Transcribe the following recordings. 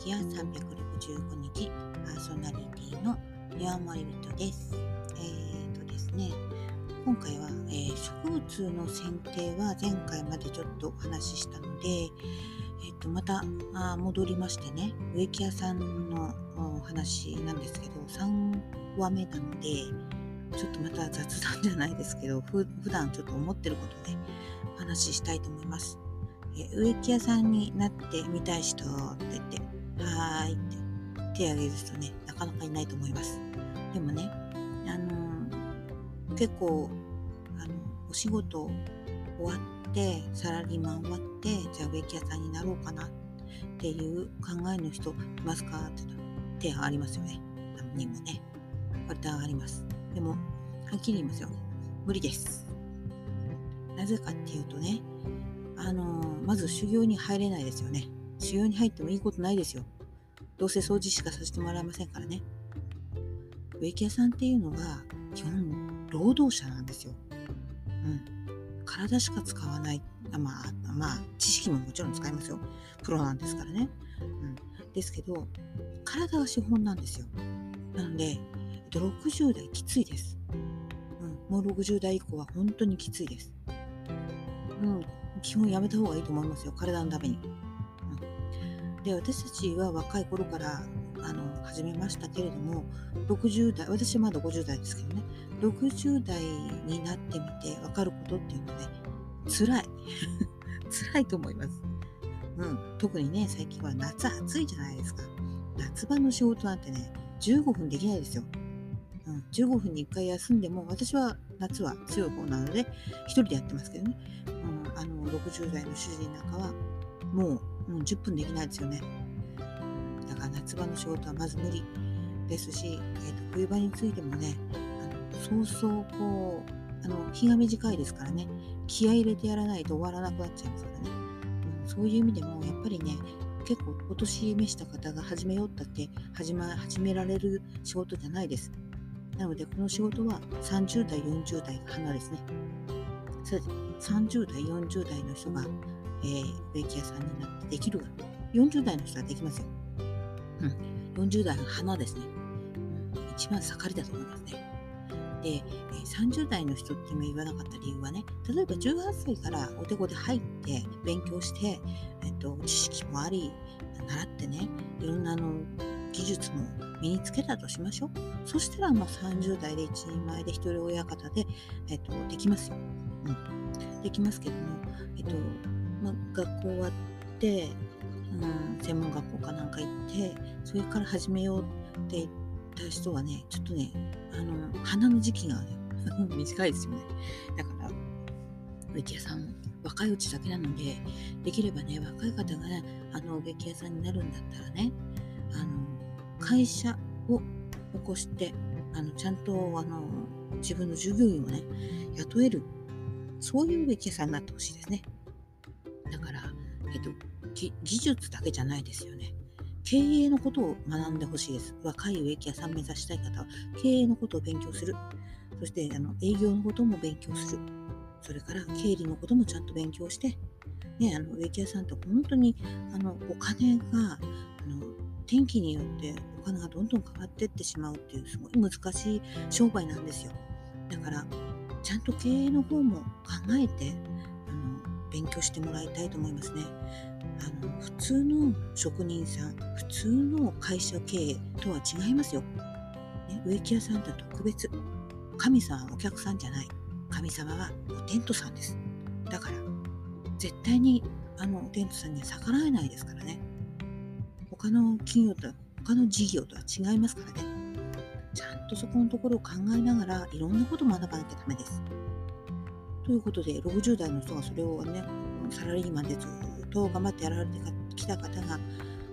木屋365日パーソナリティの岩森人です。えーとですね、今回は、えー、植物の剪定は前回までちょっとお話ししたので、えー、とまたあ戻りましてね、植木屋さんのお話なんですけど、3話目なので、ちょっとまた雑談じゃないですけど、ふ普段ちょっと思ってることでお話ししたいと思います。え植木屋さんになってみたい人って言って、はーいって手を挙げる人ね、なかなかいないと思います。でもね、あのー、結構、あの、お仕事終わって、サラリーマン終わって、じゃあ植木屋さんになろうかなっていう考えの人いますかって、手上がりますよね。何人もね。割と上がります。でも、はっきり言いますよ。無理です。なぜかっていうとね、あのー、まず修行に入れないですよね。修行に入ってもいいことないですよ。どうせ掃除しかさせてもらえませんからね。植木屋さんっていうのが基本労働者なんですよ。うん。体しか使わない。あまあ、まあ、知識ももちろん使いますよ。プロなんですからね。うん。ですけど、体が資本なんですよ。なので、60代きついです。うん。もう60代以降は本当にきついです。うん。基本やめた方がいいと思いますよ。体のために。で、私たちは若い頃からあの始めましたけれども、60代、私はまだ50代ですけどね、60代になってみて分かることっていうので、辛い。辛いと思います。うん。特にね、最近は夏暑いじゃないですか。夏場の仕事なんてね、15分できないですよ。うん、15分に1回休んでも、私は夏は強い方なので、1人でやってますけどね。うん、あの、60代の主人なんかは、もう、もう、10分できないですよね。だから夏場の仕事はまず無理ですし、えー、と冬場についてもね、あのそうそうこう、あの日が短いですからね、気合入れてやらないと終わらなくなっちゃいますからね。うん、そういう意味でも、やっぱりね、結構今年召した方が始めようったって始,、ま、始められる仕事じゃないです。なので、この仕事は30代、40代が花ですね。30代、40代の人が、えー、植木屋さんになってできるが、40代の人はできますよ。うん、40代の花ですね。うん、一番盛りだと思いますね。で、え30代の人って今言わなかった理由はね、例えば18歳からお手ごで入って勉強して、えっと、知識もあり、習ってね、いろんなあの技術も身につけたとしましょう。そしたら、まあ、30代で一人前で一人親方で、えっと、できますよ。うん。できますけども、えっと、まあ、学校終わって、うん、専門学校かなんか行って、それから始めようって言った人はね、ちょっとね、あの、花の時期が、ね、短いですよね。だから、植木屋さん、若いうちだけなので、できればね、若い方がね、あの、植木屋さんになるんだったらね、あの、会社を起こして、あの、ちゃんと、あの、自分の従業員をね、雇える、そういう植木屋さんになってほしいですね。えっと、技術だけじゃないですよね。経営のことを学んでほしいです。若い植木屋さん目指したい方は、経営のことを勉強する。そして、あの営業のことも勉強する。それから、経理のこともちゃんと勉強して、ね、あの植木屋さんって本当にあのお金があの天気によってお金がどんどん変わっていってしまうっていうすごい難しい商売なんですよ。だからちゃんと経営の方も考えて勉強してもらいたいと思いますね。あの普通の職人さん普通の会社経営とは違いますよ。ね、植木屋さんとは特別神様はお客さんじゃない神様はおテントさんです。だから絶対にあのおテントさんには逆らえないですからね。他の企業と他の事業とは違いますからね。ちゃんとそこのところを考えながらいろんなことを学ばなきゃダメです。ということで60代の人がそれをねサラリーマンでずっと頑張ってやられてきた方が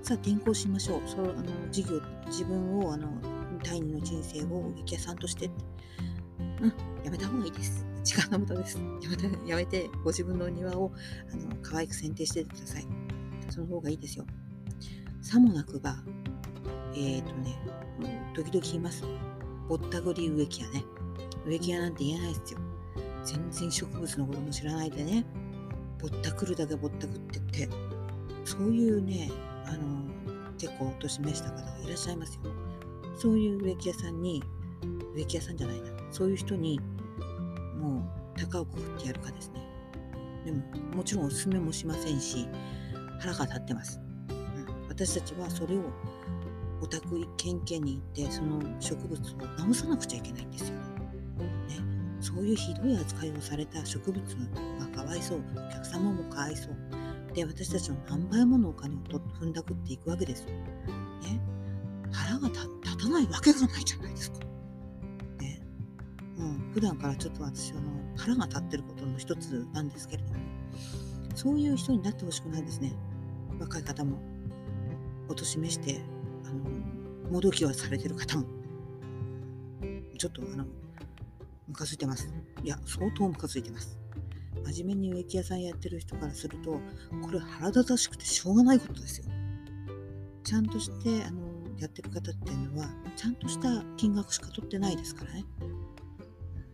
さあ転校しましょうそのあの事業自分をあの第二の人生を劇屋さんとしてうんやめた方がいいです時間の無駄ですやめてやめてご自分の庭をあの可愛く剪定してくださいその方がいいですよさもなくば、えっ、ー、とね、時々言います。ぼったくり植木屋ね。植木屋なんて言えないですよ。全然植物のことも知らないでね、ぼったくるだけぼったくってって、そういうね、あの、結構お年めした方がいらっしゃいますよ。そういう植木屋さんに、植木屋さんじゃないな、そういう人にもう高をくくってやるかですね。でも、もちろんお勧めもしませんし、腹が立ってます。うん、私たちはそれをお宅一軒一軒に行ってその植物を直さなくちゃいけないんですよ。そういうひどい扱いをされた植物がかわいそうお客様もかわいそう。で私たちの何倍ものお金をと踏んだくっていくわけです。よ。ね、腹が立たないわけがないじゃないですか。ね。うん、普段からちょっと私あの腹が立ってることの一つなんですけれどもそういう人になってほしくないですね。若い方も。お年めしてあのもどきをされてる方も。ちょっとあのムカついてます。いや相当ムカついてます。真面目に植木屋さんやってる人からするとこれ腹立たしくてしょうがないことですよ。ちゃんとしてあのやってる方っていうのはちゃんとした金額しか取ってないですからね。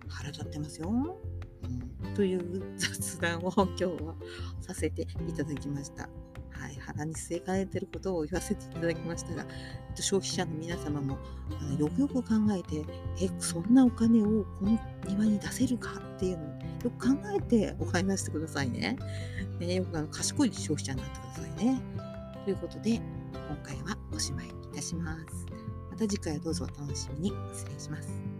腹立ってますよ、うん、という雑談を今日はさせていただきました。はい、腹に据えかねてることを言わせていただきましたが、消費者の皆様もあのよくよく考えて、え、そんなお金をこの庭に出せるかっていうのをよく考えてお買い出してくださいね。ねよくあの賢い消費者になってくださいね。ということで、今回はおしまいいたします。また次回はどうぞお楽しみに。失礼します。